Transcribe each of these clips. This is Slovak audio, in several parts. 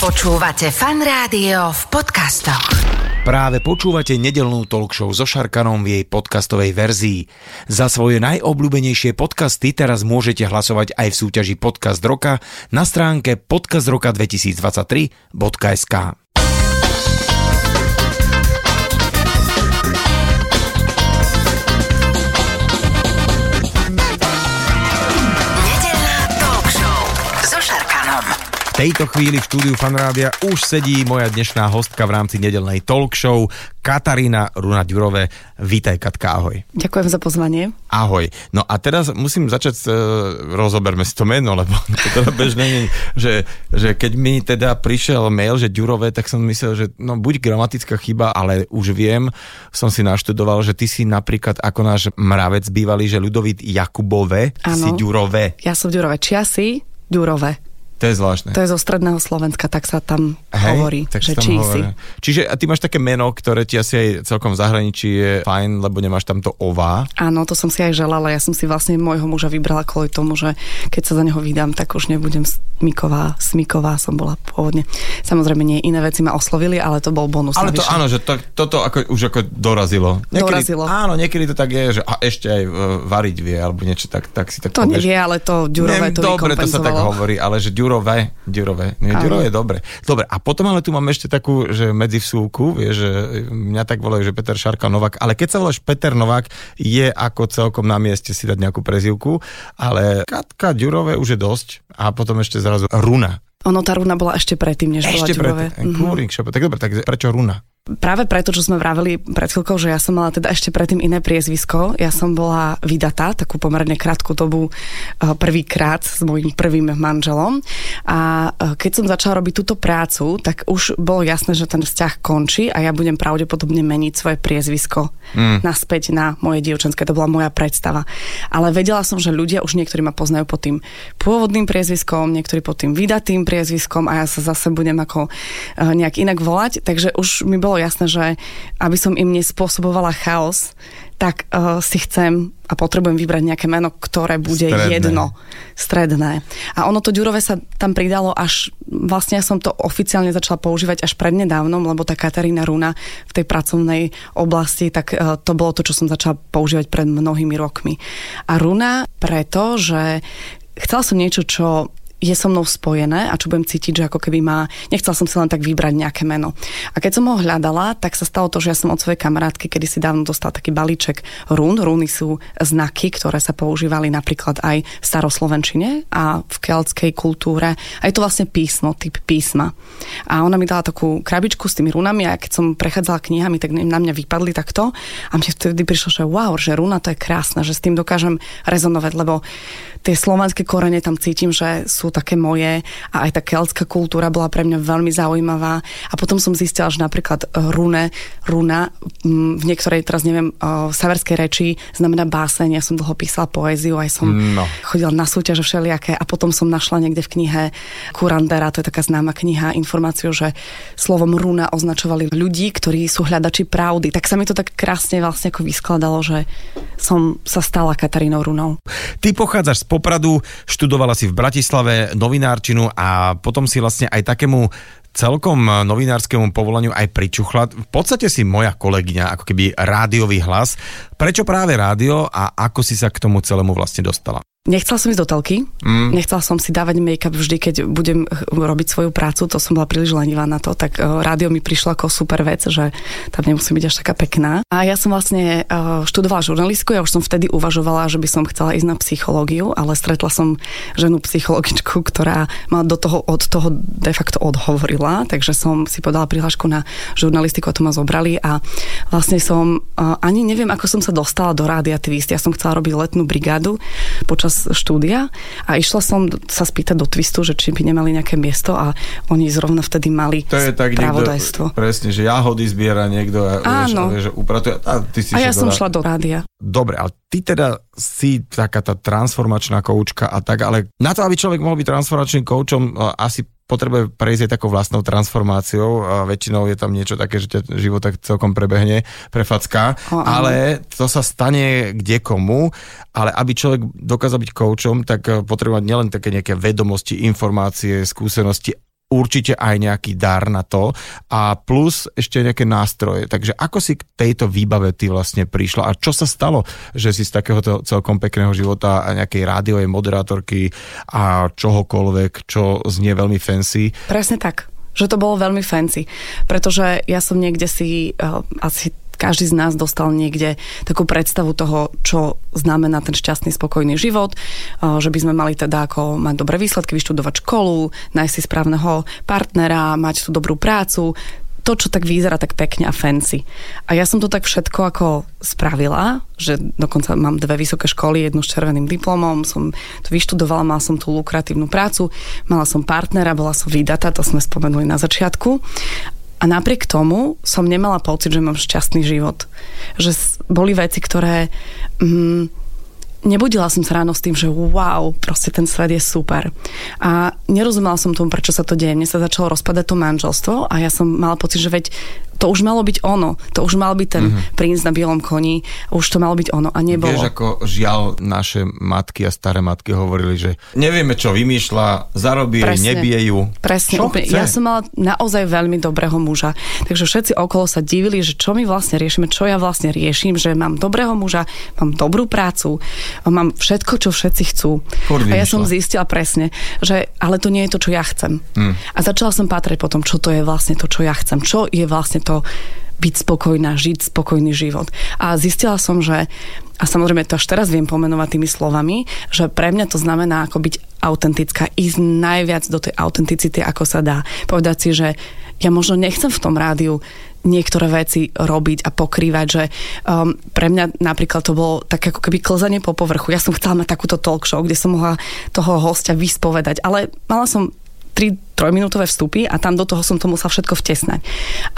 Počúvate fan rádio v podcastoch. Práve počúvate nedelnú talk show so Šarkanom v jej podcastovej verzii. Za svoje najobľúbenejšie podcasty teraz môžete hlasovať aj v súťaži Podcast Roka na stránke podcastroka2023.sk. tejto chvíli v štúdiu Fanrádia už sedí moja dnešná hostka v rámci nedelnej talk show Katarína Runa Ďurové. Vítaj Katka, ahoj. Ďakujem za pozvanie. Ahoj. No a teraz musím začať, e, rozoberme si to meno, lebo to teda bežné nie, že, že keď mi teda prišiel mail, že Ďurové, tak som myslel, že no buď gramatická chyba, ale už viem, som si naštudoval, že ty si napríklad ako náš mravec bývalý, že Ľudovít Jakubové, Áno. si Ďurové. Ja som Ďurové. Čiasy, Ďurové. To je zvláštne. To je zo stredného Slovenska, tak sa tam hovorí, tak že čísi. hovorí. Čiže a ty máš také meno, ktoré ti asi aj celkom v zahraničí je fajn, lebo nemáš tam to ová. Áno, to som si aj želala. Ja som si vlastne môjho muža vybrala kvôli tomu, že keď sa za neho vydám, tak už nebudem Smiková. Smiková som bola pôvodne. Samozrejme, nie iné veci ma oslovili, ale to bol bonus. Ale to navyše. áno, že to, toto ako, už ako dorazilo. Dorazilo. Áno, niekedy to tak je, že a ešte aj e, variť vie, alebo niečo tak, tak si tak To povieš. nevie, ale to Ďurové to dobre, to sa tak hovorí, ale že Ďurové, Ďurové, nie. Ďurové je dobre. Dobre, a potom ale tu máme ešte takú, že medzi vsúku, vieš, že mňa tak volajú, že Peter Šarka Novák, ale keď sa voláš Peter Novák, je ako celkom na mieste si dať nejakú prezivku, ale Katka Ďurové už je dosť a potom ešte zrazu Runa. Ono, tá runa bola ešte predtým, než Ešte bola Ďurové. predtým. Kúrik, šope. Tak dobre, tak prečo Runa? Práve preto, čo sme vraveli pred chvíľkou, že ja som mala teda ešte predtým iné priezvisko. Ja som bola vydatá takú pomerne krátku dobu eh, prvýkrát s mojím prvým manželom. A eh, keď som začala robiť túto prácu, tak už bolo jasné, že ten vzťah končí a ja budem pravdepodobne meniť svoje priezvisko mm. naspäť na moje dievčenské. To bola moja predstava. Ale vedela som, že ľudia už niektorí ma poznajú pod tým pôvodným priezviskom, niektorí pod tým vydatým priezviskom a ja sa zase budem ako eh, nejak inak volať. Takže už mi bolo jasné, že aby som im nespôsobovala chaos, tak uh, si chcem a potrebujem vybrať nejaké meno, ktoré bude Stredné. jedno, stredné. A ono to Ďurové sa tam pridalo až, vlastne ja som to oficiálne začala používať až prednedávnom, lebo tá Katarína Runa v tej pracovnej oblasti, tak uh, to bolo to, čo som začala používať pred mnohými rokmi. A Runa preto, že chcela som niečo, čo je so mnou spojené a čo budem cítiť, že ako keby ma... Nechcela som si len tak vybrať nejaké meno. A keď som ho hľadala, tak sa stalo to, že ja som od svojej kamarátky kedy si dávno dostala taký balíček rún. Rúny sú znaky, ktoré sa používali napríklad aj v staroslovenčine a v keltskej kultúre. A je to vlastne písmo, typ písma. A ona mi dala takú krabičku s tými runami a keď som prechádzala knihami, tak na mňa vypadli takto a mne vtedy prišlo, že wow, že runa to je krásne, že s tým dokážem rezonovať, lebo tie slovanské korene tam cítim, že sú také moje a aj tá keltská kultúra bola pre mňa veľmi zaujímavá. A potom som zistila, že napríklad eh, rune, runa mm, v niektorej, teraz neviem, eh, saverskej reči znamená báseň. Ja som dlho písala poéziu, aj som No. chodila na súťaže všelijaké a potom som našla niekde v knihe Kurandera, to je taká známa kniha, informáciu, že slovom runa označovali ľudí, ktorí sú hľadači pravdy. Tak sa mi to tak krásne vlastne ako vyskladalo, že som sa stala Katarínou Runou. Ty pochádzaš z Popradu, študovala si v Bratislave novinárčinu a potom si vlastne aj takému celkom novinárskému povolaniu aj pričuchla. V podstate si moja kolegyňa, ako keby rádiový hlas. Prečo práve rádio a ako si sa k tomu celému vlastne dostala? Nechcela som ísť do telky, mm. nechcela som si dávať make-up vždy, keď budem robiť svoju prácu, to som bola príliš lenivá na to, tak uh, rádio mi prišlo ako super vec, že tam nemusí byť až taká pekná. A ja som vlastne uh, študovala žurnalistku, ja už som vtedy uvažovala, že by som chcela ísť na psychológiu, ale stretla som ženu psychologičku, ktorá ma do toho, od toho de facto odhovorila, takže som si podala prihlášku na žurnalistiku a to ma zobrali a vlastne som uh, ani neviem, ako som sa dostala do rádia Twist. Ja som chcela robiť letnú brigádu počas štúdia a išla som sa spýtať do Twistu, že či by nemali nejaké miesto a oni zrovna vtedy mali To je tak niekto, presne, že jahody zbiera niekto a, vieš, Áno. a vieš, že upratuje. A, ty si A ja som šla do rádia. Dobre, ale ty teda si taká tá transformačná koučka a tak, ale na to, aby človek mohol byť transformačným koučom, a, asi potrebuje prejsť aj takou vlastnou transformáciou a väčšinou je tam niečo také, že ťa život tak celkom prebehne, prefacká, O, ale to sa stane kde komu, ale aby človek dokázal byť koučom, tak potrebuje mať nielen také nejaké vedomosti, informácie, skúsenosti, určite aj nejaký dar na to a plus ešte nejaké nástroje. Takže ako si k tejto výbave ty vlastne prišla a čo sa stalo, že si z takéhoto celkom pekného života a nejakej rádiovej moderátorky a čohokoľvek, čo znie veľmi fancy. Presne tak že to bolo veľmi fancy, pretože ja som niekde si uh, asi každý z nás dostal niekde takú predstavu toho, čo znamená ten šťastný, spokojný život, že by sme mali teda ako mať dobré výsledky, vyštudovať školu, nájsť si správneho partnera, mať tú dobrú prácu, to, čo tak vyzerá tak pekne a fancy. A ja som to tak všetko ako spravila, že dokonca mám dve vysoké školy, jednu s červeným diplomom, som to vyštudovala, mala som tú lukratívnu prácu, mala som partnera, bola som vydatá, to sme spomenuli na začiatku. A napriek tomu som nemala pocit, že mám šťastný život. Že boli veci, ktoré... Mm, nebudila som sa ráno s tým, že wow, proste ten svet je super. A nerozumela som tomu, prečo sa to deje. Mne sa začalo rozpadať to manželstvo a ja som mala pocit, že veď to už malo byť ono. To už mal byť ten mm-hmm. princ na bielom koni. Už to malo byť ono a nebolo. Vieš, ako žiaľ naše matky a staré matky hovorili, že nevieme, čo vymýšľa, zarobí Presne. nebije ju. Presne. Čo úplne. Ja som mala naozaj veľmi dobrého muža. Takže všetci okolo sa divili, že čo my vlastne riešime, čo ja vlastne riešim, že mám dobrého muža, mám dobrú prácu, mám všetko, čo všetci chcú. Furt a ja som zistila presne, že ale to nie je to, čo ja chcem. Mm. A začala som pátrať potom, čo to je vlastne to, čo ja chcem. Čo je vlastne to, to byť spokojná, žiť spokojný život. A zistila som, že a samozrejme to až teraz viem pomenovať tými slovami, že pre mňa to znamená ako byť autentická, ísť najviac do tej autenticity, ako sa dá. Povedať si, že ja možno nechcem v tom rádiu niektoré veci robiť a pokrývať, že um, pre mňa napríklad to bolo tak ako keby klzanie po povrchu. Ja som chcela mať takúto talk show, kde som mohla toho hostia vyspovedať, ale mala som tri trojminútové vstupy a tam do toho som to musela všetko vtesnať.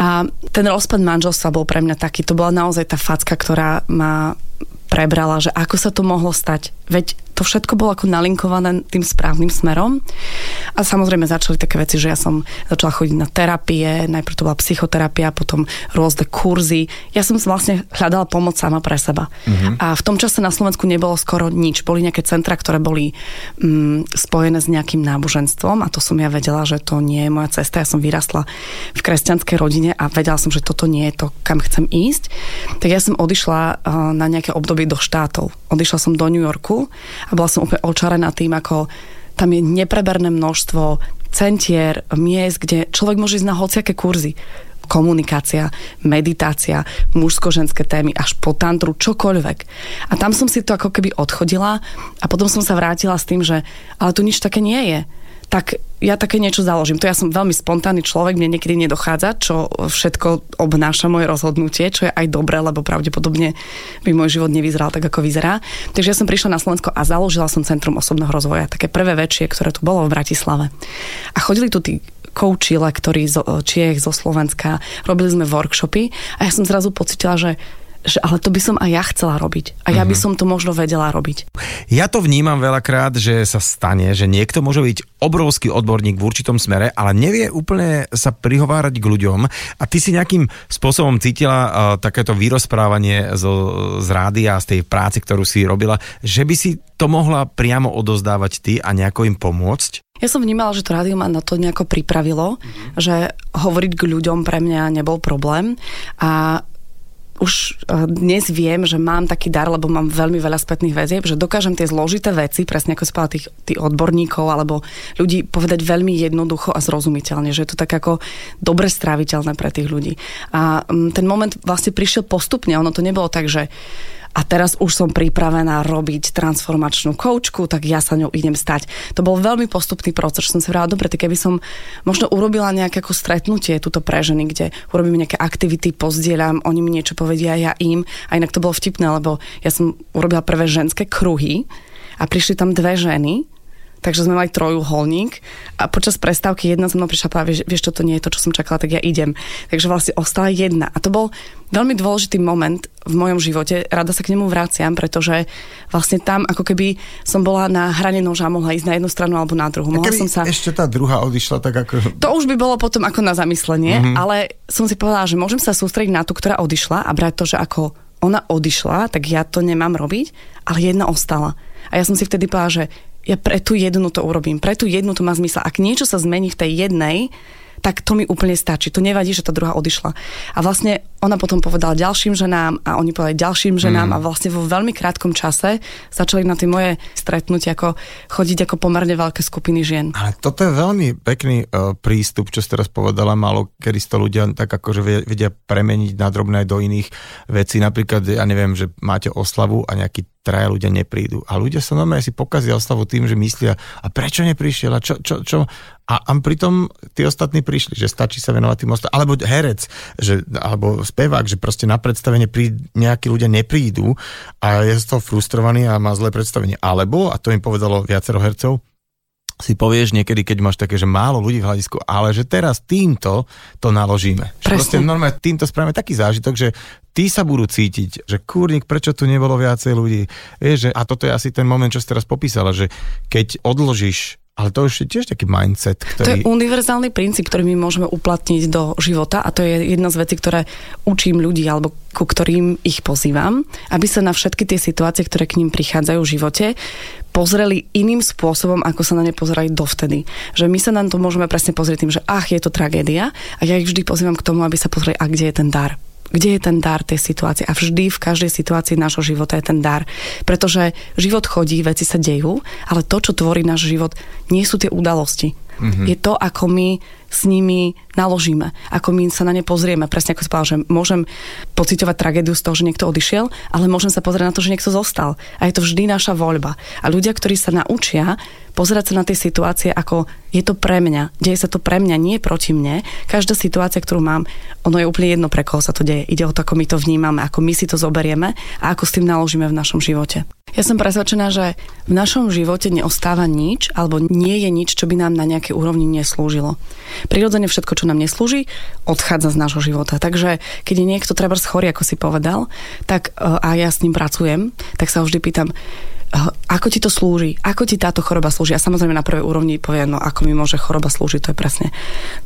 A ten rozpad manželstva bol pre mňa taký, to bola naozaj tá facka, ktorá ma prebrala, že ako sa to mohlo stať. Veď to všetko bolo ako nalinkované tým správnym smerom. A samozrejme začali také veci, že ja som začala chodiť na terapie, najprv to bola psychoterapia, potom rôzne kurzy. Ja som vlastne hľadala pomoc sama pre seba. Mm-hmm. A v tom čase na Slovensku nebolo skoro nič. Boli nejaké centra, ktoré boli mm, spojené s nejakým náboženstvom a to som ja vedela, že to nie je moja cesta. Ja som vyrastla v kresťanskej rodine a vedela som, že toto nie je to, kam chcem ísť. Tak ja som odišla uh, na nejaké obdobie do štátov. Odišla som do New Yorku a bola som úplne očarená tým, ako tam je nepreberné množstvo centier, miest, kde človek môže ísť na hociaké kurzy komunikácia, meditácia, mužsko-ženské témy, až po tantru, čokoľvek. A tam som si to ako keby odchodila a potom som sa vrátila s tým, že ale tu nič také nie je tak ja také niečo založím. To ja som veľmi spontánny človek, mne niekedy nedochádza, čo všetko obnáša moje rozhodnutie, čo je aj dobré, lebo pravdepodobne by môj život nevyzeral tak, ako vyzerá. Takže ja som prišla na Slovensko a založila som Centrum osobného rozvoja, také prvé väčšie, ktoré tu bolo v Bratislave. A chodili tu tí kouči, lektori zo Čiech, zo Slovenska, robili sme workshopy a ja som zrazu pocitila, že že ale to by som aj ja chcela robiť. A ja by mhm. som to možno vedela robiť. Ja to vnímam veľakrát, že sa stane, že niekto môže byť obrovský odborník v určitom smere, ale nevie úplne sa prihovárať k ľuďom a ty si nejakým spôsobom cítila uh, takéto vyrozprávanie zo, z rádia, z tej práce, ktorú si robila, že by si to mohla priamo odozdávať ty a nejako im pomôcť? Ja som vnímala, že to rádio ma na to nejako pripravilo, mm-hmm. že hovoriť k ľuďom pre mňa nebol problém a už e, dnes viem, že mám taký dar, lebo mám veľmi veľa spätných väzieb, že dokážem tie zložité veci, presne ako spala tých, tých odborníkov alebo ľudí povedať veľmi jednoducho a zrozumiteľne, že je to tak ako dobre stráviteľné pre tých ľudí. A ten moment vlastne prišiel postupne, ono to nebolo tak, že a teraz už som pripravená robiť transformačnú koučku, tak ja sa ňou idem stať. To bol veľmi postupný proces, som si vrala, dobre, tak keby som možno urobila nejaké ako stretnutie tuto pre ženy, kde urobíme nejaké aktivity, pozdieľam, oni mi niečo povedia, ja im. A inak to bolo vtipné, lebo ja som urobila prvé ženské kruhy a prišli tam dve ženy, takže sme mali trojuholník a počas prestávky jedna za mnou prišla a vieš, vieš, čo to nie je to, čo som čakala, tak ja idem. Takže vlastne ostala jedna. A to bol veľmi dôležitý moment v mojom živote. Rada sa k nemu vraciam, pretože vlastne tam ako keby som bola na hrane noža, mohla ísť na jednu stranu alebo na druhú. Mohla som sa... ešte tá druhá odišla, tak ako... To už by bolo potom ako na zamyslenie, mm-hmm. ale som si povedala, že môžem sa sústrediť na tú, ktorá odišla a brať to, že ako ona odišla, tak ja to nemám robiť, ale jedna ostala. A ja som si vtedy povedala, že ja pre tú jednu to urobím, pre tú jednu to má zmysel. Ak niečo sa zmení v tej jednej, tak to mi úplne stačí. To nevadí, že tá druhá odišla. A vlastne ona potom povedala ďalším ženám a oni povedali ďalším ženám mm. a vlastne vo veľmi krátkom čase začali na tie moje stretnutia ako chodiť ako pomerne veľké skupiny žien. Ale toto je veľmi pekný uh, prístup, čo ste teraz povedala, málo kedy to ľudia tak akože vedia premeniť na drobné do iných vecí. Napríklad, ja neviem, že máte oslavu a nejaký traja ľudia neprídu. A ľudia sa normálne si pokazia oslavu tým, že myslia, a prečo neprišiel, a čo, čo, čo? A, a pritom tí ostatní prišli, že stačí sa venovať tým ostatným. Alebo herec, že, alebo spevák, že proste na predstavenie prí, nejakí ľudia neprídu a je z toho frustrovaný a má zlé predstavenie. Alebo, a to im povedalo viacero hercov, si povieš niekedy, keď máš také, že málo ľudí v hľadisku, ale že teraz týmto to naložíme. Proste normálne týmto spravíme taký zážitok, že tí sa budú cítiť, že kúrnik, prečo tu nebolo viacej ľudí. Vieš, že, a toto je asi ten moment, čo si teraz popísala, že keď odložíš ale to už je tiež taký mindset, ktorý... To je univerzálny princíp, ktorý my môžeme uplatniť do života a to je jedna z vecí, ktoré učím ľudí alebo ku ktorým ich pozývam, aby sa na všetky tie situácie, ktoré k ním prichádzajú v živote, pozreli iným spôsobom, ako sa na ne pozerali dovtedy. Že my sa na to môžeme presne pozrieť tým, že ach, je to tragédia a ja ich vždy pozývam k tomu, aby sa pozreli, a kde je ten dar kde je ten dar tej situácie. A vždy v každej situácii nášho života je ten dar. Pretože život chodí, veci sa dejú, ale to, čo tvorí náš život, nie sú tie udalosti. Mm-hmm. Je to, ako my s nimi naložíme, ako my sa na ne pozrieme. Presne ako spala, že môžem pocitovať tragédiu z toho, že niekto odišiel, ale môžem sa pozrieť na to, že niekto zostal. A je to vždy naša voľba. A ľudia, ktorí sa naučia pozerať sa na tie situácie ako je to pre mňa, deje sa to pre mňa, nie proti mne. Každá situácia, ktorú mám, ono je úplne jedno, pre koho sa to deje. Ide o to, ako my to vnímame, ako my si to zoberieme a ako s tým naložíme v našom živote. Ja som presvedčená, že v našom živote neostáva nič, alebo nie je nič, čo by nám na nejakej úrovni neslúžilo. Prirodzene všetko, čo nám neslúži, odchádza z nášho života. Takže keď je niekto treba schorý, ako si povedal, tak e, a ja s ním pracujem, tak sa vždy pýtam, ako ti to slúži, ako ti táto choroba slúži. A samozrejme na prvej úrovni povie, no ako mi môže choroba slúžiť, to je presne,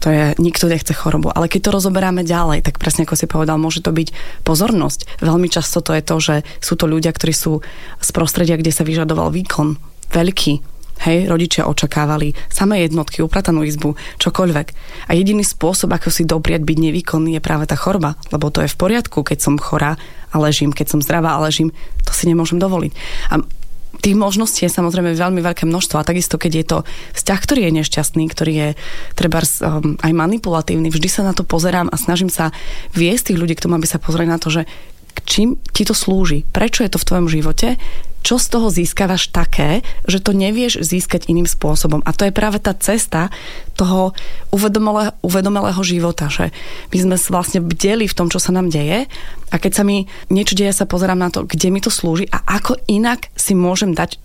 to je, nikto nechce chorobu. Ale keď to rozoberáme ďalej, tak presne ako si povedal, môže to byť pozornosť. Veľmi často to je to, že sú to ľudia, ktorí sú z prostredia, kde sa vyžadoval výkon, veľký, Hej, rodičia očakávali samé jednotky, upratanú izbu, čokoľvek. A jediný spôsob, ako si dopriať byť nevýkonný, je práve tá choroba. Lebo to je v poriadku, keď som chorá a ležím, keď som zdravá a ležím, to si nemôžem dovoliť. A tých možností je samozrejme veľmi veľké množstvo a takisto, keď je to vzťah, ktorý je nešťastný, ktorý je treba um, aj manipulatívny, vždy sa na to pozerám a snažím sa viesť tých ľudí k tomu, aby sa pozreli na to, že čím ti to slúži, prečo je to v tvojom živote, čo z toho získavaš také, že to nevieš získať iným spôsobom. A to je práve tá cesta toho uvedomelého, života, že my sme vlastne bdeli v tom, čo sa nám deje a keď sa mi niečo deje, sa pozerám na to, kde mi to slúži a ako inak si môžem dať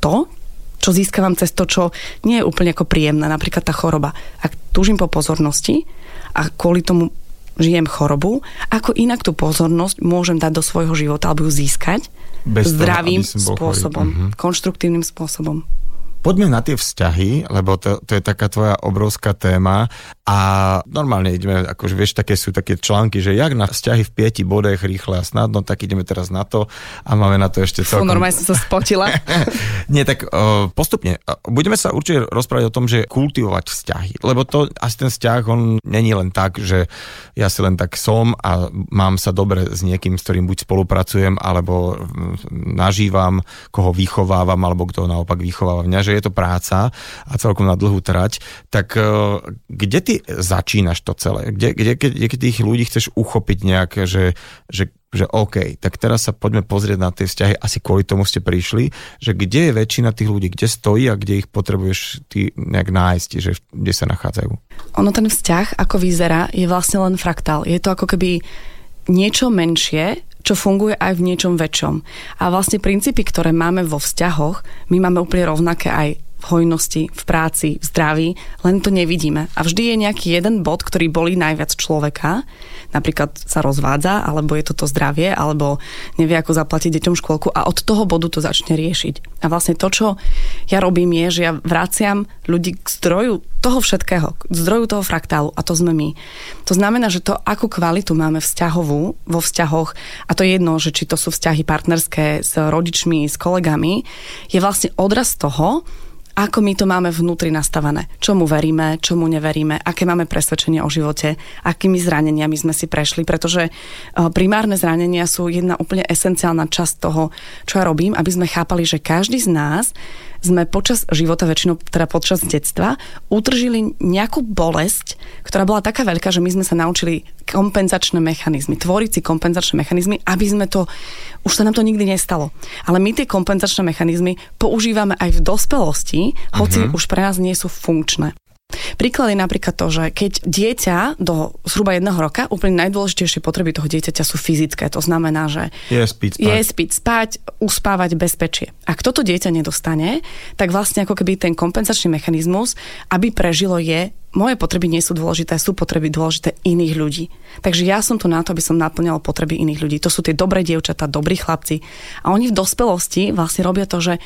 to, čo získavam cez to, čo nie je úplne ako príjemné, napríklad tá choroba. Ak túžim po pozornosti a kvôli tomu žijem chorobu, ako inak tú pozornosť môžem dať do svojho života alebo ju získať? Bez zdravým toho, spôsobom, uh-huh. konštruktívnym spôsobom. Poďme na tie vzťahy, lebo to, to je taká tvoja obrovská téma a normálne ideme, akože vieš, také sú také články, že jak na vzťahy v pieti bodech rýchle a snadno, tak ideme teraz na to a máme na to ešte celkom... Fú, normálne som sa spotila. Nie, tak uh, postupne. Budeme sa určite rozprávať o tom, že kultivovať vzťahy, lebo to asi ten vzťah, on není len tak, že ja si len tak som a mám sa dobre s niekým, s ktorým buď spolupracujem, alebo nažívam, koho vychovávam, alebo kto naopak vychováva mňa, že je to práca a celkom na dlhú trať, tak e, kde ty začínaš to celé? Kde, kde, kde, kde tých ľudí chceš uchopiť nejak, že, že že OK, tak teraz sa poďme pozrieť na tie vzťahy, asi kvôli tomu ste prišli, že kde je väčšina tých ľudí, kde stojí a kde ich potrebuješ ty nejak nájsť, že kde sa nachádzajú. Ono ten vzťah, ako vyzerá, je vlastne len fraktál. Je to ako keby niečo menšie, čo funguje aj v niečom väčšom. A vlastne princípy, ktoré máme vo vzťahoch, my máme úplne rovnaké aj v hojnosti, v práci, v zdraví, len to nevidíme. A vždy je nejaký jeden bod, ktorý bolí najviac človeka, napríklad sa rozvádza, alebo je to to zdravie, alebo nevie, ako zaplatiť deťom škôlku a od toho bodu to začne riešiť. A vlastne to, čo ja robím, je, že ja vraciam ľudí k zdroju toho všetkého, k zdroju toho fraktálu a to sme my. To znamená, že to, akú kvalitu máme vzťahovú vo vzťahoch, a to je jedno, že či to sú vzťahy partnerské s rodičmi, s kolegami, je vlastne odraz toho, ako my to máme vnútri nastavené, čomu veríme, čomu neveríme, aké máme presvedčenie o živote, akými zraneniami sme si prešli, pretože eh, primárne zranenia sú jedna úplne esenciálna časť toho, čo ja robím, aby sme chápali, že každý z nás sme počas života, väčšinou teda počas detstva, utržili nejakú bolesť, ktorá bola taká veľká, že my sme sa naučili kompenzačné mechanizmy, tvoriť si kompenzačné mechanizmy, aby sme to, už sa nám to nikdy nestalo. Ale my tie kompenzačné mechanizmy používame aj v dospelosti, hoci uh-huh. už pre nás nie sú funkčné. Príklad je napríklad to, že keď dieťa do zhruba jedného roka, úplne najdôležitejšie potreby toho dieťaťa sú fyzické. To znamená, že je spíť, spať. je spíť, spať uspávať bezpečie. Ak toto dieťa nedostane, tak vlastne ako keby ten kompenzačný mechanizmus, aby prežilo je moje potreby nie sú dôležité, sú potreby dôležité iných ľudí. Takže ja som tu na to, aby som naplňala potreby iných ľudí. To sú tie dobré dievčatá, dobrí chlapci. A oni v dospelosti vlastne robia to, že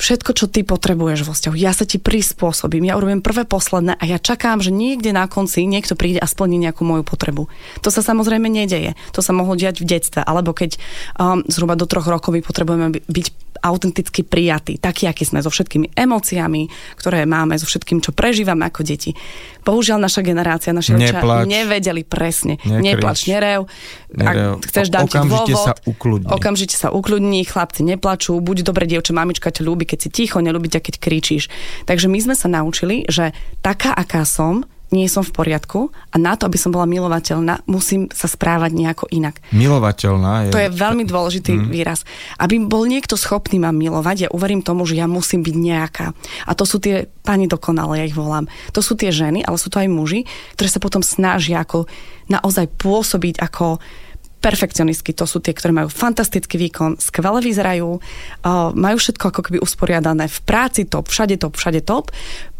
všetko, čo ty potrebuješ vo vzťahu. Ja sa ti prispôsobím, ja urobím prvé, posledné a ja čakám, že niekde na konci niekto príde a splní nejakú moju potrebu. To sa samozrejme nedeje. To sa mohlo diať v detstve, alebo keď um, zhruba do troch rokov my potrebujeme byť autenticky prijatí, takí, akí sme, so všetkými emóciami, ktoré máme, so všetkým, čo prežívame ako deti. Bohužiaľ, naša generácia, naši rodičia nevedeli presne. Nekrič. Neplač, nerev. Ak chceš, dám okamžite dôvod. sa ukludni. Okamžite sa ukludní, chlapci neplačú, buď dobre dievče, mamička ťa ľúbi, keď si ticho, nelúbi ťa, keď kričíš. Takže my sme sa naučili, že taká, aká som, nie som v poriadku a na to, aby som bola milovateľná, musím sa správať nejako inak. Milovateľná je... To je veľmi dôležitý mm. výraz. Aby bol niekto schopný ma milovať, ja uverím tomu, že ja musím byť nejaká. A to sú tie pani dokonale, ja ich volám. To sú tie ženy, ale sú to aj muži, ktoré sa potom snažia ako naozaj pôsobiť ako perfekcionistky, to sú tie, ktoré majú fantastický výkon, skvele vyzerajú, uh, majú všetko ako keby usporiadané v práci top, všade top, všade top,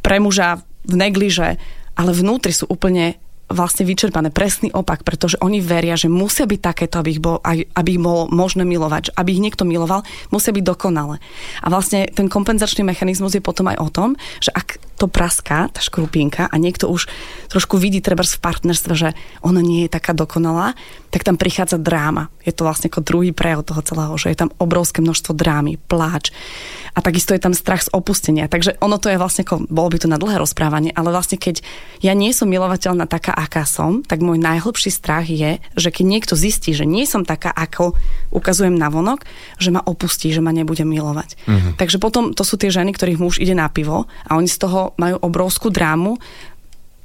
pre muža v negliže ale vnútri sú úplne vlastne vyčerpané. Presný opak, pretože oni veria, že musia byť takéto, aby ich, bol, aby ich bolo možné milovať. Aby ich niekto miloval, musia byť dokonalé. A vlastne ten kompenzačný mechanizmus je potom aj o tom, že ak to praská, tá škrupinka, a niekto už trošku vidí treba v partnerstve, že ona nie je taká dokonalá, tak tam prichádza dráma. Je to vlastne ako druhý prejav toho celého, že je tam obrovské množstvo drámy, pláč. A takisto je tam strach z opustenia. Takže ono to je vlastne, ako, bolo by to na dlhé rozprávanie, ale vlastne keď ja nie som milovateľná taká, aká som, tak môj najhlbší strach je, že keď niekto zistí, že nie som taká, ako ukazujem na vonok, že ma opustí, že ma nebude milovať. Mm-hmm. Takže potom to sú tie ženy, ktorých muž ide na pivo a oni z toho majú obrovskú drámu,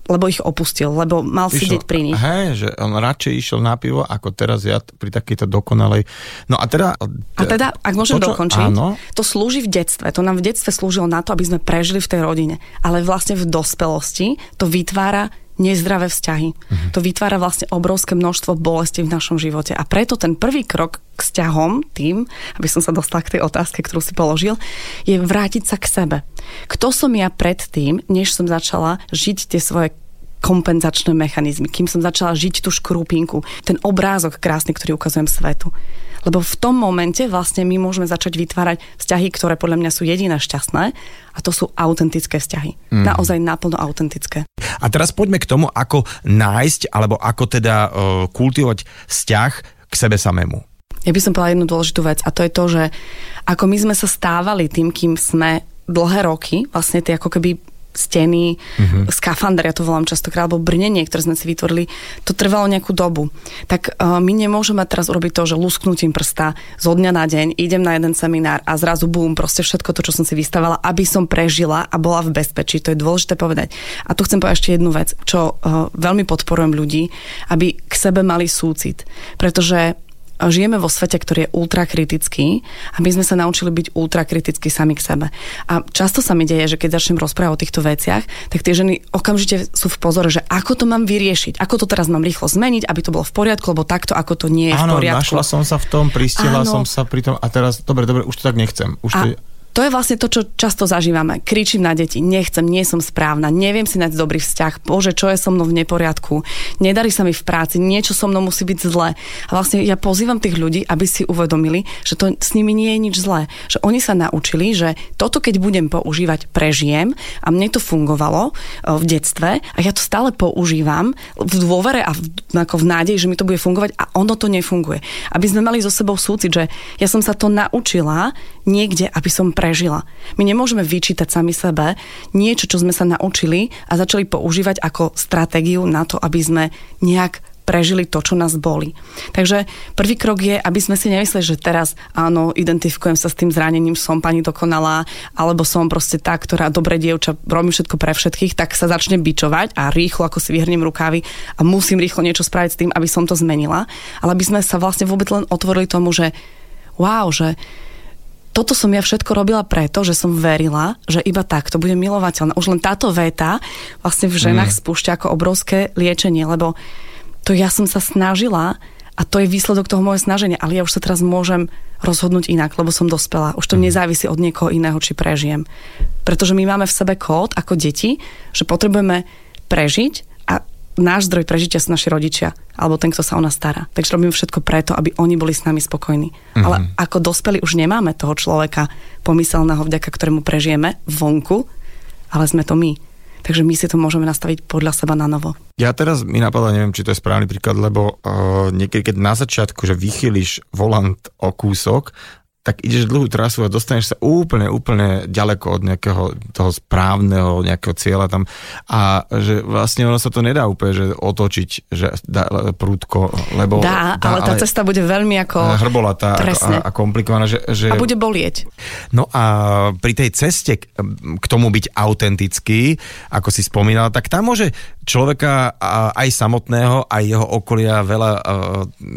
lebo ich opustil, lebo mal išiel, sedieť pri nich. Hej, že on radšej išiel na pivo, ako teraz ja pri takejto dokonalej... No a teda... A teda, ak môžem to, čo, dokončiť, áno? to slúži v detstve. To nám v detstve slúžilo na to, aby sme prežili v tej rodine. Ale vlastne v dospelosti to vytvára nezdravé vzťahy. Uh-huh. To vytvára vlastne obrovské množstvo bolesti v našom živote. A preto ten prvý krok k vzťahom, tým, aby som sa dostala k tej otázke, ktorú si položil, je vrátiť sa k sebe. Kto som ja predtým, než som začala žiť tie svoje kompenzačné mechanizmy, kým som začala žiť tú škrupinku, ten obrázok krásny, ktorý ukazujem svetu. Lebo v tom momente vlastne my môžeme začať vytvárať vzťahy, ktoré podľa mňa sú jediné šťastné a to sú autentické vzťahy. Mm. Naozaj naplno autentické. A teraz poďme k tomu, ako nájsť alebo ako teda uh, kultivovať vzťah k sebe samému. Ja by som povedala jednu dôležitú vec a to je to, že ako my sme sa stávali tým, kým sme dlhé roky, vlastne tie ako keby steny, mm-hmm. skafander, ja to volám častokrát, alebo brnenie, ktoré sme si vytvorili, to trvalo nejakú dobu. Tak uh, my nemôžeme teraz urobiť to, že lusknutím prsta zo dňa na deň idem na jeden seminár a zrazu bum, proste všetko to, čo som si vystavala, aby som prežila a bola v bezpečí. To je dôležité povedať. A tu chcem povedať ešte jednu vec, čo uh, veľmi podporujem ľudí, aby k sebe mali súcit. Pretože žijeme vo svete, ktorý je ultrakritický a my sme sa naučili byť ultrakritickí sami k sebe. A často sa mi deje, že keď začnem rozprávať o týchto veciach, tak tie ženy okamžite sú v pozore, že ako to mám vyriešiť, ako to teraz mám rýchlo zmeniť, aby to bolo v poriadku, lebo takto, ako to nie je Áno, v poriadku. našla som sa v tom, pristihla som sa pri tom a teraz, dobre, dobre, už to tak nechcem. Už a, to... to je vlastne to, čo často zažívame. Kričím na deti, nechcem, nie som správna, neviem si nájsť dobrý vzťah, bože, čo je so mnou v neporiadku, nedarí sa mi v práci, niečo so mnou musí byť zlé. A vlastne ja pozývam tých ľudí, aby si uvedomili, že to s nimi nie je nič zlé. Že oni sa naučili, že toto keď budem používať, prežijem a mne to fungovalo v detstve a ja to stále používam v dôvere a v, ako v nádeji, že mi to bude fungovať a ono to nefunguje. Aby sme mali so sebou súcit, že ja som sa to naučila niekde, aby som pre prežila. My nemôžeme vyčítať sami sebe niečo, čo sme sa naučili a začali používať ako stratégiu na to, aby sme nejak prežili to, čo nás boli. Takže prvý krok je, aby sme si nemysleli, že teraz áno, identifikujem sa s tým zranením, som pani dokonalá, alebo som proste tá, ktorá dobre dievča, robí všetko pre všetkých, tak sa začne bičovať a rýchlo ako si vyhrnem rukávy a musím rýchlo niečo spraviť s tým, aby som to zmenila. Ale aby sme sa vlastne vôbec len otvorili tomu, že wow, že toto som ja všetko robila preto, že som verila, že iba tak to bude milovateľné. Už len táto veta vlastne v ženách mm. spúšťa ako obrovské liečenie, lebo to ja som sa snažila a to je výsledok toho moje snaženia, ale ja už sa teraz môžem rozhodnúť inak, lebo som dospela. Už to mm. nezávisí od niekoho iného, či prežijem. Pretože my máme v sebe kód ako deti, že potrebujeme prežiť náš zdroj prežitia sú naši rodičia, alebo ten, kto sa o nás stará. Takže robíme všetko preto, aby oni boli s nami spokojní. Mm-hmm. Ale ako dospeli už nemáme toho človeka pomyselného, vďaka ktorému prežijeme vonku, ale sme to my. Takže my si to môžeme nastaviť podľa seba na novo. Ja teraz mi napadá, neviem, či to je správny príklad, lebo uh, niekedy, keď na začiatku, že vychýliš volant o kúsok tak ideš dlhú trasu a dostaneš sa úplne, úplne ďaleko od nejakého toho správneho nejakého cieľa tam a že vlastne ono sa to nedá úplne že otočiť, že dá, prúdko, lebo... Dá, dá ale tá ale cesta bude veľmi ako... Hrbolatá a, a komplikovaná, že, že... A bude bolieť. No a pri tej ceste k tomu byť autentický, ako si spomínala, tak tam môže človeka aj samotného, aj jeho okolia veľa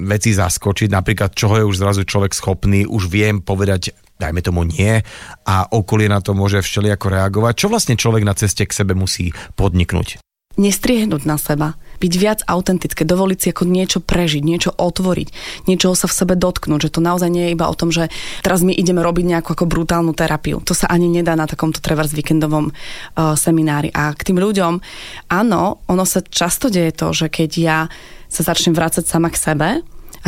vecí zaskočiť, napríklad čoho je už zrazu človek schopný, už viem povedať dajme tomu nie a okolie na to môže všelijako reagovať. Čo vlastne človek na ceste k sebe musí podniknúť? Nestriehnúť na seba, byť viac autentické, dovoliť si ako niečo prežiť, niečo otvoriť, niečoho sa v sebe dotknúť, že to naozaj nie je iba o tom, že teraz my ideme robiť nejakú ako brutálnu terapiu. To sa ani nedá na takomto trevers víkendovom uh, seminári. A k tým ľuďom, áno, ono sa často deje to, že keď ja sa začnem vrácať sama k sebe,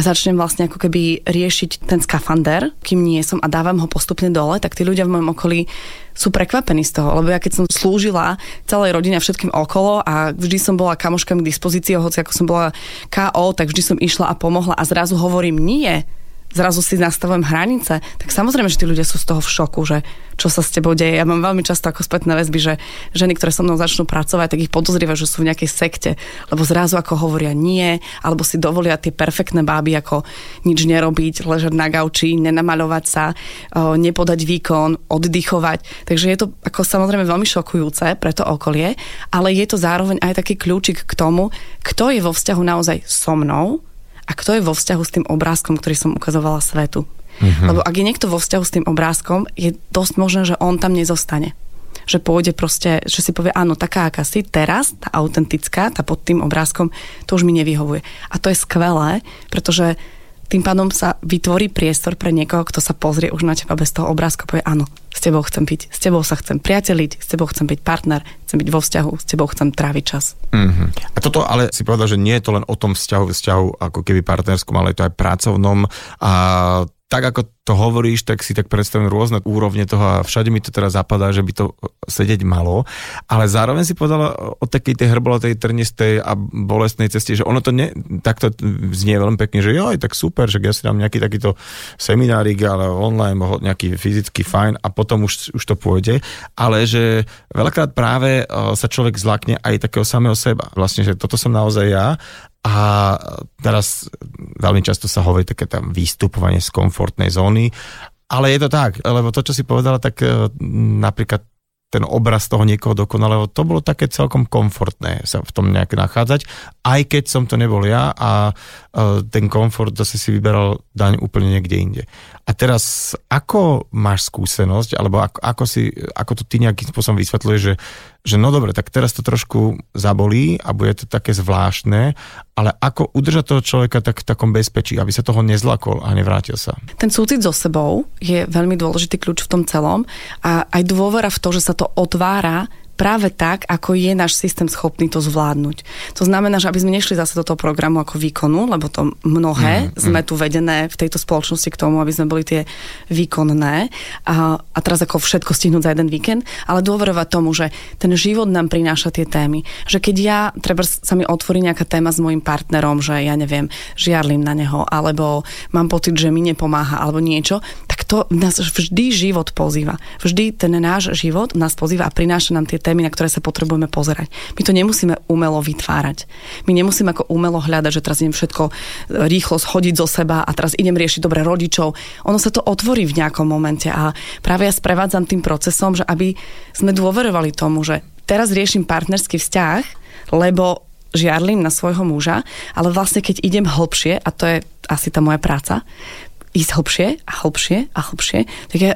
a začnem vlastne ako keby riešiť ten skafander, kým nie som a dávam ho postupne dole, tak tí ľudia v mojom okolí sú prekvapení z toho, lebo ja keď som slúžila celej rodine a všetkým okolo a vždy som bola kamoškami k dispozícii, hoci ako som bola KO, tak vždy som išla a pomohla a zrazu hovorím nie, zrazu si nastavujem hranice, tak samozrejme, že tí ľudia sú z toho v šoku, že čo sa s tebou deje. Ja mám veľmi často ako spätné väzby, že ženy, ktoré so mnou začnú pracovať, tak ich podozrievajú, že sú v nejakej sekte, lebo zrazu ako hovoria nie, alebo si dovolia tie perfektné báby ako nič nerobiť, ležať na gauči, nenamaľovať sa, nepodať výkon, oddychovať. Takže je to ako samozrejme veľmi šokujúce pre to okolie, ale je to zároveň aj taký kľúčik k tomu, kto je vo vzťahu naozaj so mnou, a kto je vo vzťahu s tým obrázkom, ktorý som ukazovala svetu. Mm-hmm. Lebo ak je niekto vo vzťahu s tým obrázkom, je dosť možné, že on tam nezostane. Že pôjde proste, že si povie, áno, taká, aká si teraz, tá autentická, tá pod tým obrázkom, to už mi nevyhovuje. A to je skvelé, pretože tým pádom sa vytvorí priestor pre niekoho, kto sa pozrie už na teba bez toho obrázka, povie áno, s tebou chcem byť, s tebou sa chcem priateliť, s tebou chcem byť partner, chcem byť vo vzťahu, s tebou chcem tráviť čas. Mm-hmm. A toto ale si povedal, že nie je to len o tom vzťahu, vzťahu ako keby partnerskom, ale je to aj pracovnom a tak ako to hovoríš, tak si tak predstavím rôzne úrovne toho a všade mi to teraz zapadá, že by to sedieť malo, ale zároveň si povedala o takej tej hrbolatej, trnistej a bolestnej ceste, že ono to ne, takto znie veľmi pekne, že joj, tak super, že ja si dám nejaký takýto seminárik, ale online, nejaký fyzicky fajn a potom už, už to pôjde, ale že veľakrát práve sa človek zlakne aj takého samého seba. Vlastne, že toto som naozaj ja a teraz veľmi často sa hovorí také tam výstupovanie z komfortnej zóny, ale je to tak, lebo to, čo si povedala, tak e, napríklad ten obraz toho niekoho dokonalého, to bolo také celkom komfortné sa v tom nejak nachádzať, aj keď som to nebol ja a e, ten komfort zase si vyberal daň úplne niekde inde. A teraz, ako máš skúsenosť, alebo ako, ako, si, ako to ty nejakým spôsobom vysvetľuješ, že, že no dobre, tak teraz to trošku zabolí a bude to také zvláštne, ale ako udržať toho človeka tak v takom bezpečí, aby sa toho nezlakol a nevrátil sa? Ten súcit so sebou je veľmi dôležitý kľúč v tom celom a aj dôvera v to, že sa to otvára práve tak, ako je náš systém schopný to zvládnuť. To znamená, že aby sme nešli zase do toho programu ako výkonu, lebo to mnohé mm, sme mm. tu vedené v tejto spoločnosti k tomu, aby sme boli tie výkonné a, a teraz ako všetko stihnúť za jeden víkend, ale dôverovať tomu, že ten život nám prináša tie témy. Že keď ja, treba sa mi otvorí nejaká téma s mojim partnerom, že ja neviem, žiarlim na neho, alebo mám pocit, že mi nepomáha, alebo niečo, tak to nás vždy život pozýva. Vždy ten náš život nás pozýva a prináša nám tie témy témy, na ktoré sa potrebujeme pozerať. My to nemusíme umelo vytvárať. My nemusíme ako umelo hľadať, že teraz idem všetko e, rýchlo schodiť zo seba a teraz idem riešiť dobre rodičov. Ono sa to otvorí v nejakom momente a práve ja sprevádzam tým procesom, že aby sme dôverovali tomu, že teraz riešim partnerský vzťah, lebo žiarlim na svojho muža, ale vlastne keď idem hlbšie, a to je asi tá moja práca, ísť hlbšie a hlbšie a hlbšie, tak ja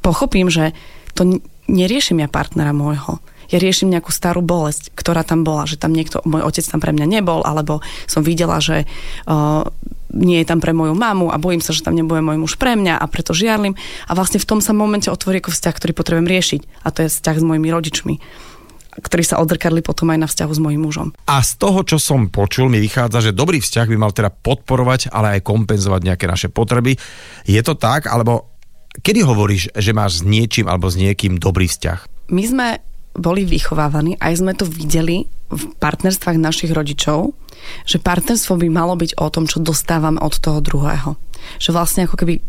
pochopím, že to neriešim ja partnera môjho ja riešim nejakú starú bolesť, ktorá tam bola, že tam niekto, môj otec tam pre mňa nebol, alebo som videla, že uh, nie je tam pre moju mamu a bojím sa, že tam nebude môj muž pre mňa a preto žiarlim. A vlastne v tom sa momente otvorí ako vzťah, ktorý potrebujem riešiť. A to je vzťah s mojimi rodičmi ktorí sa odrkadli potom aj na vzťahu s mojím mužom. A z toho, čo som počul, mi vychádza, že dobrý vzťah by mal teda podporovať, ale aj kompenzovať nejaké naše potreby. Je to tak, alebo kedy hovoríš, že máš s niečím alebo s niekým dobrý vzťah? My sme boli vychovávaní, aj sme to videli v partnerstvách našich rodičov, že partnerstvo by malo byť o tom, čo dostávam od toho druhého. Že vlastne ako keby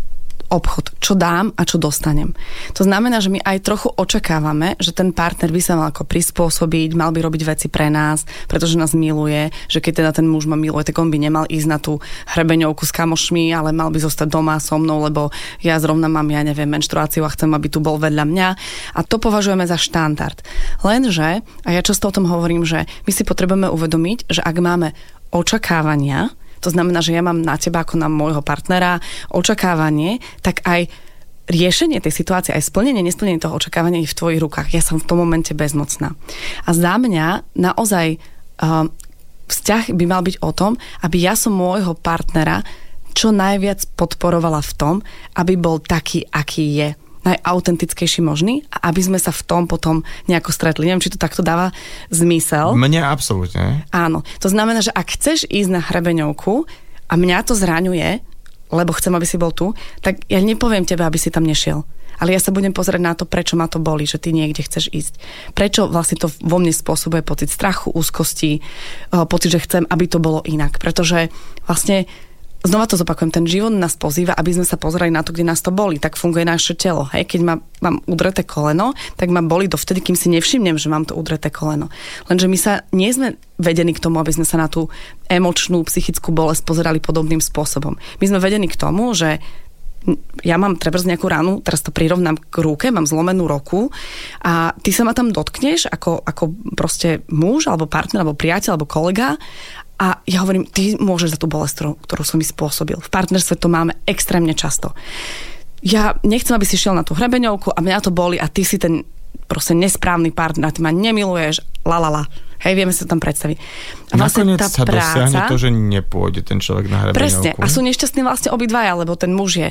obchod, čo dám a čo dostanem. To znamená, že my aj trochu očakávame, že ten partner by sa mal ako prispôsobiť, mal by robiť veci pre nás, pretože nás miluje, že keď teda ten muž ma miluje, tak on by nemal ísť na tú hrebeňovku s kamošmi, ale mal by zostať doma so mnou, lebo ja zrovna mám, ja neviem, menštruáciu a chcem, aby tu bol vedľa mňa. A to považujeme za štandard. Lenže, a ja často o tom hovorím, že my si potrebujeme uvedomiť, že ak máme očakávania, to znamená, že ja mám na teba ako na môjho partnera očakávanie, tak aj riešenie tej situácie, aj splnenie, nesplnenie toho očakávania je v tvojich rukách. Ja som v tom momente bezmocná. A za mňa naozaj uh, vzťah by mal byť o tom, aby ja som môjho partnera čo najviac podporovala v tom, aby bol taký, aký je najautentickejší možný a aby sme sa v tom potom nejako stretli. Neviem, či to takto dáva zmysel. Mne absolútne. Áno. To znamená, že ak chceš ísť na hrebeňovku a mňa to zraňuje, lebo chcem, aby si bol tu, tak ja nepoviem tebe, aby si tam nešiel. Ale ja sa budem pozrieť na to, prečo ma to boli, že ty niekde chceš ísť. Prečo vlastne to vo mne spôsobuje pocit strachu, úzkosti, eh, pocit, že chcem, aby to bolo inak. Pretože vlastne znova to zopakujem, ten život nás pozýva, aby sme sa pozerali na to, kde nás to boli. Tak funguje naše telo. Hej? Keď ma, mám udreté koleno, tak ma boli dovtedy, kým si nevšimnem, že mám to udreté koleno. Lenže my sa nie sme vedení k tomu, aby sme sa na tú emočnú, psychickú bolesť pozerali podobným spôsobom. My sme vedení k tomu, že ja mám treba nejakú ranu, teraz to prirovnám k rúke, mám zlomenú roku a ty sa ma tam dotkneš ako, ako proste muž, alebo partner, alebo priateľ, alebo kolega a ja hovorím, ty môžeš za tú bolesť, ktorú, ktorú som mi spôsobil. V partnerstve to máme extrémne často. Ja nechcem, aby si šiel na tú hrebeňovku a mňa to boli a ty si ten proste nesprávny partner, ty ma nemiluješ, la la la. Hej, vieme si to tam predstaviť. A vlastne Nakoniec tá sa práca, dosiahne to, že nepôjde ten človek na hrebeňovku. Presne. A sú nešťastní vlastne obidvaja, lebo ten muž je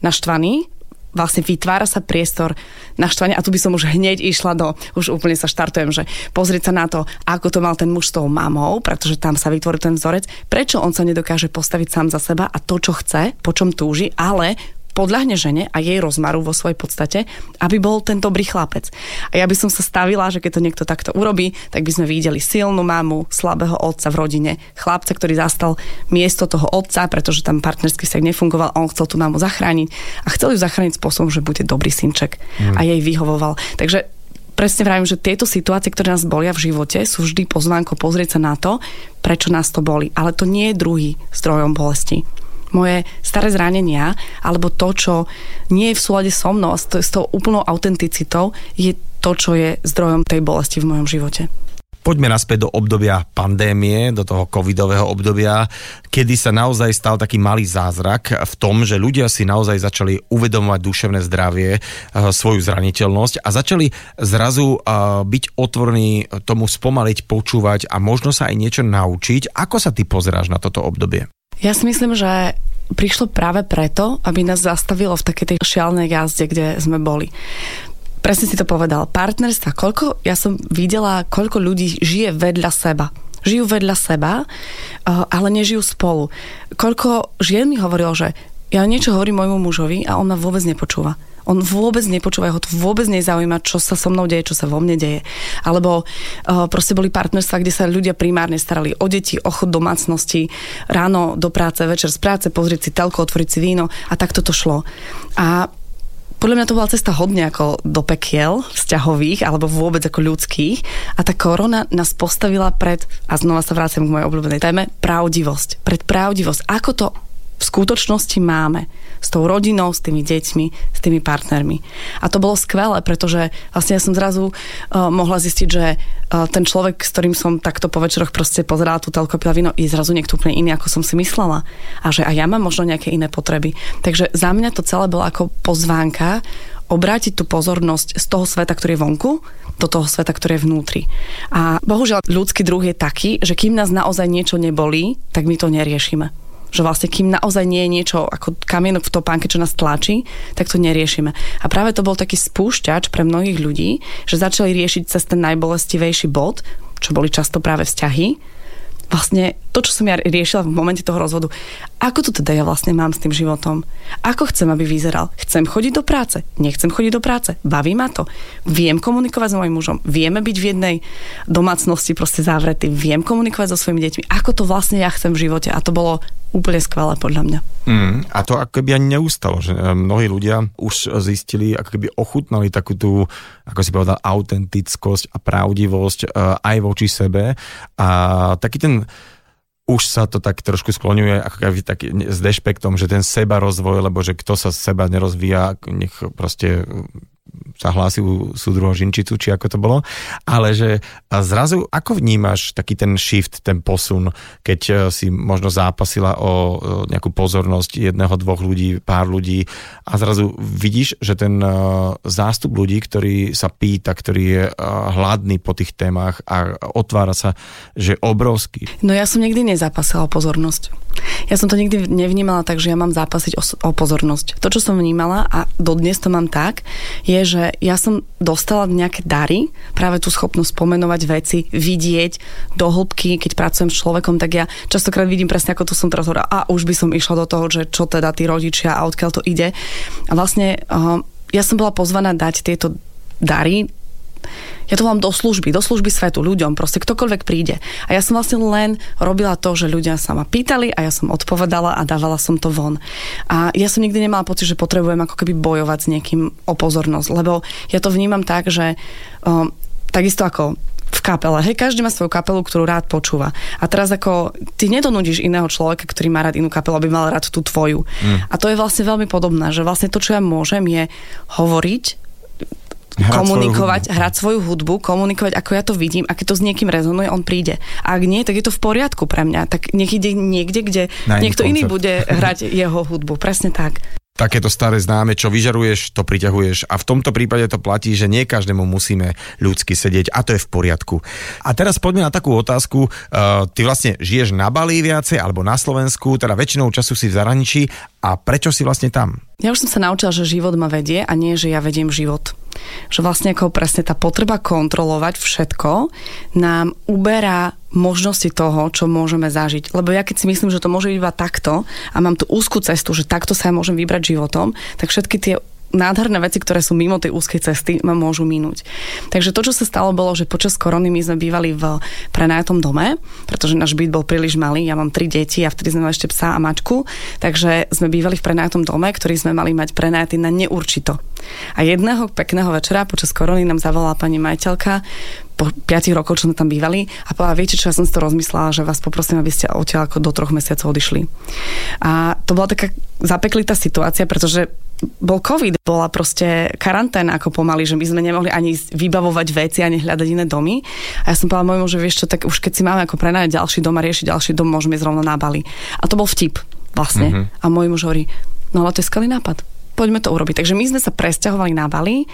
naštvaný, vlastne vytvára sa priestor naštvania a tu by som už hneď išla do, už úplne sa štartujem, že pozrieť sa na to, ako to mal ten muž s tou mamou, pretože tam sa vytvorí ten vzorec, prečo on sa nedokáže postaviť sám za seba a to, čo chce, po čom túži, ale podľahne žene a jej rozmaru vo svojej podstate, aby bol ten dobrý chlapec. A ja by som sa stavila, že keď to niekto takto urobí, tak by sme videli silnú mamu, slabého otca v rodine, chlapca, ktorý zastal miesto toho otca, pretože tam partnerský vzťah nefungoval, on chcel tú mamu zachrániť a chcel ju zachrániť spôsobom, že bude dobrý synček mm. a jej vyhovoval. Takže presne vravím, že tieto situácie, ktoré nás bolia v živote, sú vždy pozvánko pozrieť sa na to, prečo nás to boli. Ale to nie je druhý zdrojom bolesti moje staré zranenia, alebo to, čo nie je v súlade so mnou a s tou úplnou autenticitou, je to, čo je zdrojom tej bolesti v mojom živote. Poďme naspäť do obdobia pandémie, do toho covidového obdobia, kedy sa naozaj stal taký malý zázrak v tom, že ľudia si naozaj začali uvedomovať duševné zdravie, eh, svoju zraniteľnosť a začali zrazu eh, byť otvorení tomu spomaliť, počúvať a možno sa aj niečo naučiť. Ako sa ty pozeráš na toto obdobie? Ja si myslím, že prišlo práve preto, aby nás zastavilo v takej tej šialnej jazde, kde sme boli presne si to povedal, partnerstva, koľko, ja som videla, koľko ľudí žije vedľa seba. Žijú vedľa seba, eh, ale nežijú spolu. Koľko žien mi hovorilo, že ja niečo hovorím môjmu mužovi a on ma vôbec nepočúva. On vôbec nepočúva, ho to vôbec nezaujíma, čo sa so mnou deje, čo sa vo mne deje. Alebo uh, proste boli partnerstva, kde sa ľudia primárne starali o deti, o chod domácnosti, ráno do práce, večer z práce, pozrieť si telko, otvoriť si víno a takto to šlo. A podľa mňa to bola cesta hodne ako do pekiel vzťahových alebo vôbec ako ľudských a tá korona nás postavila pred, a znova sa vrácam k mojej obľúbenej téme, pravdivosť. Pred pravdivosť. Ako to v skutočnosti máme s tou rodinou, s tými deťmi, s tými partnermi. A to bolo skvelé, pretože vlastne ja som zrazu uh, mohla zistiť, že uh, ten človek, s ktorým som takto po večeroch proste pozerala tú telko víno, je zrazu niekto úplne iný, ako som si myslela. A že aj ja mám možno nejaké iné potreby. Takže za mňa to celé bolo ako pozvánka obrátiť tú pozornosť z toho sveta, ktorý je vonku, do toho sveta, ktorý je vnútri. A bohužiaľ ľudský druh je taký, že kým nás naozaj niečo nebolí, tak my to neriešime že vlastne kým naozaj nie je niečo ako kamienok v topánke, čo nás tlačí, tak to neriešime. A práve to bol taký spúšťač pre mnohých ľudí, že začali riešiť cez ten najbolestivejší bod, čo boli často práve vzťahy, vlastne to, čo som ja riešila v momente toho rozvodu, ako to teda ja vlastne mám s tým životom? Ako chcem, aby vyzeral? Chcem chodiť do práce? Nechcem chodiť do práce? Baví ma to? Viem komunikovať s mojim mužom? Vieme byť v jednej domácnosti proste zavretý? Viem komunikovať so svojimi deťmi? Ako to vlastne ja chcem v živote? A to bolo úplne skvelé podľa mňa. Mm, a to ako keby ani neustalo, že eh, mnohí ľudia už zistili, ako keby ochutnali takú tú, ako si povedal, autentickosť a pravdivosť uh, aj voči sebe. A taký ten už sa to tak trošku skloňuje ako keby tak s dešpektom, že ten seba rozvoj, lebo že kto sa seba nerozvíja, nech proste sa hlási u súdruho Žinčicu, či ako to bolo, ale že zrazu ako vnímaš taký ten shift, ten posun, keď e, si možno zápasila o nejakú pozornosť jedného, dvoch ľudí, pár ľudí a zrazu vidíš, že ten e, zástup ľudí, ktorý sa pýta, ktorý je e, hladný po tých témach a otvára sa, že obrovský. No ja som nikdy nezápasila o pozornosť. Ja som to nikdy nevnímala tak, že ja mám zápasiť o, o pozornosť. To, čo som vnímala a dodnes to mám tak, je, že ja som dostala nejaké dary, práve tú schopnosť pomenovať veci, vidieť do hĺbky, keď pracujem s človekom, tak ja častokrát vidím presne, ako tu som teraz hovorila, a už by som išla do toho, že čo teda tí rodičia a odkiaľ to ide. A vlastne ja som bola pozvaná dať tieto dary ja to volám do služby, do služby svetu, ľuďom, proste ktokoľvek príde. A ja som vlastne len robila to, že ľudia sa ma pýtali a ja som odpovedala a dávala som to von. A ja som nikdy nemala pocit, že potrebujem ako keby bojovať s niekým o pozornosť, lebo ja to vnímam tak, že um, takisto ako v kapele. Hej, každý má svoju kapelu, ktorú rád počúva. A teraz ako ty nedonudíš iného človeka, ktorý má rád inú kapelu, aby mal rád tú tvoju. Mm. A to je vlastne veľmi podobné, že vlastne to, čo ja môžem, je hovoriť hrať komunikovať, svoju hrať svoju hudbu, komunikovať, ako ja to vidím a keď to s niekým rezonuje, on príde. A ak nie, tak je to v poriadku pre mňa. Tak nech ide niekde, kde niekto koncert. iný bude hrať jeho hudbu. Presne tak takéto staré známe, čo vyžaruješ, to priťahuješ. A v tomto prípade to platí, že nie každému musíme ľudsky sedieť a to je v poriadku. A teraz poďme na takú otázku. Uh, ty vlastne žiješ na Bali viacej alebo na Slovensku, teda väčšinou času si v zahraničí a prečo si vlastne tam? Ja už som sa naučila, že život ma vedie a nie, že ja vediem život. Že vlastne ako presne tá potreba kontrolovať všetko nám uberá možnosti toho, čo môžeme zažiť. Lebo ja keď si myslím, že to môže byť iba takto a mám tú úzkú cestu, že takto sa ja môžem vybrať životom, tak všetky tie nádherné veci, ktoré sú mimo tej úzkej cesty, ma môžu minúť. Takže to, čo sa stalo, bolo, že počas korony my sme bývali v prenajatom dome, pretože náš byt bol príliš malý. Ja mám tri deti a vtedy sme mali ešte psa a mačku, takže sme bývali v prenajatom dome, ktorý sme mali mať prenajatý na neurčito. A jedného pekného večera počas korony nám zavolala pani majiteľka, po 5 rokov, čo sme tam bývali a povedala, viete čo, ja som si to rozmyslela, že vás poprosím, aby ste odtiaľ ako do troch mesiacov odišli. A to bola taká zapeklitá situácia, pretože bol COVID, bola proste karanténa ako pomaly, že my sme nemohli ani vybavovať veci, ani hľadať iné domy. A ja som povedala môjmu, že vieš čo, tak už keď si máme ako prenajať ďalší dom a riešiť ďalší dom, môžeme ísť rovno na Bali. A to bol vtip vlastne. Mm-hmm. A môj muž hovorí, no ale to je skvelý nápad poďme to urobiť. Takže my sme sa presťahovali na Bali,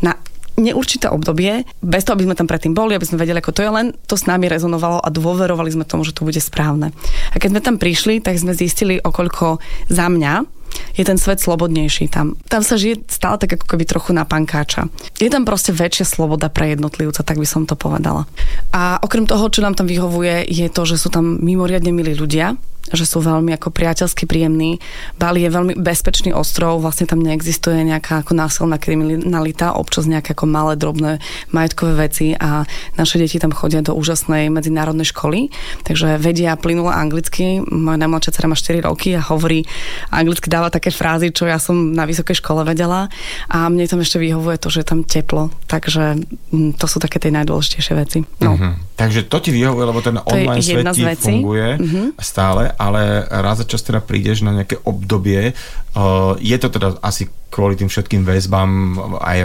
na neurčité obdobie, bez toho, aby sme tam predtým boli, aby sme vedeli, ako to je, len to s nami rezonovalo a dôverovali sme tomu, že to bude správne. A keď sme tam prišli, tak sme zistili, okoľko za mňa je ten svet slobodnejší tam. Tam sa žije stále tak ako keby trochu na pankáča. Je tam proste väčšia sloboda pre jednotlivca, tak by som to povedala. A okrem toho, čo nám tam vyhovuje, je to, že sú tam mimoriadne milí ľudia, že sú veľmi ako priateľsky príjemní. Bali je veľmi bezpečný ostrov, vlastne tam neexistuje nejaká ako násilná kriminalita, občas nejaké ako malé, drobné majetkové veci a naše deti tam chodia do úžasnej medzinárodnej školy, takže vedia plynule anglicky. Moja najmladšia dcera má 4 roky a hovorí anglicky, dáva také frázy, čo ja som na vysokej škole vedela a mne tam ešte vyhovuje to, že je tam teplo, takže mm, to sú také tie najdôležitejšie veci. No. Mm-hmm. Takže to ti vyhovuje, lebo ten online svet ti funguje mm-hmm. stále ale raz za čas teda prídeš na nejaké obdobie. Uh, je to teda asi kvôli tým všetkým väzbám aj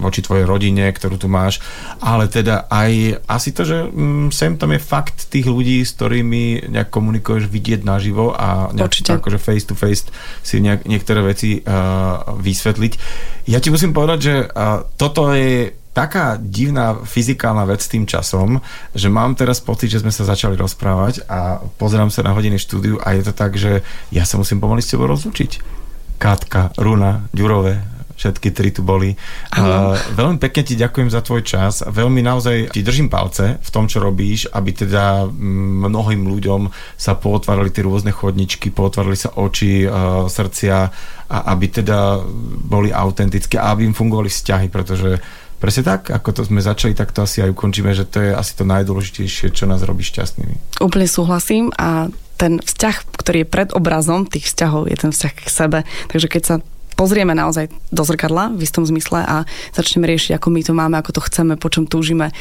voči tvojej rodine, ktorú tu máš, ale teda aj asi to, že mm, sem tam je fakt tých ľudí, s ktorými nejak komunikuješ vidieť naživo a nejak akože face to face si nejak, niektoré veci uh, vysvetliť. Ja ti musím povedať, že uh, toto je taká divná fyzikálna vec s tým časom, že mám teraz pocit, že sme sa začali rozprávať a pozerám sa na hodiny štúdiu a je to tak, že ja sa musím pomaly s tebou rozlučiť. Kátka, Runa, Ďurové, všetky tri tu boli. Uh, veľmi pekne ti ďakujem za tvoj čas. Veľmi naozaj ti držím palce v tom, čo robíš, aby teda mnohým ľuďom sa pootvárali tie rôzne chodničky, pootvárali sa oči, uh, srdcia a aby teda boli autentické a aby im fungovali vzťahy, pretože Presne tak, ako to sme začali, tak to asi aj ukončíme, že to je asi to najdôležitejšie, čo nás robí šťastnými. Úplne súhlasím a ten vzťah, ktorý je pred obrazom tých vzťahov, je ten vzťah k sebe. Takže keď sa pozrieme naozaj do zrkadla v istom zmysle a začneme riešiť, ako my to máme, ako to chceme, po čom túžime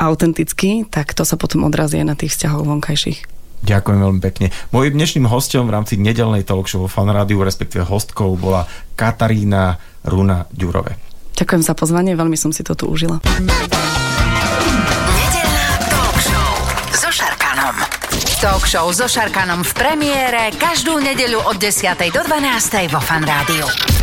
autenticky, tak to sa potom odrazie na tých vzťahoch vonkajších. Ďakujem veľmi pekne. Mojím dnešným hostom v rámci nedelnej talk show vo Fan Rádiu, respektíve hostkou, bola Katarína Runa Ďurové. Ďakujem za pozvanie, veľmi som si to tu užila. Talk show so Šarkanom. Talk so Šarkanom v premiére každú nedeľu od 10. do 12. vo Fan Rádiu.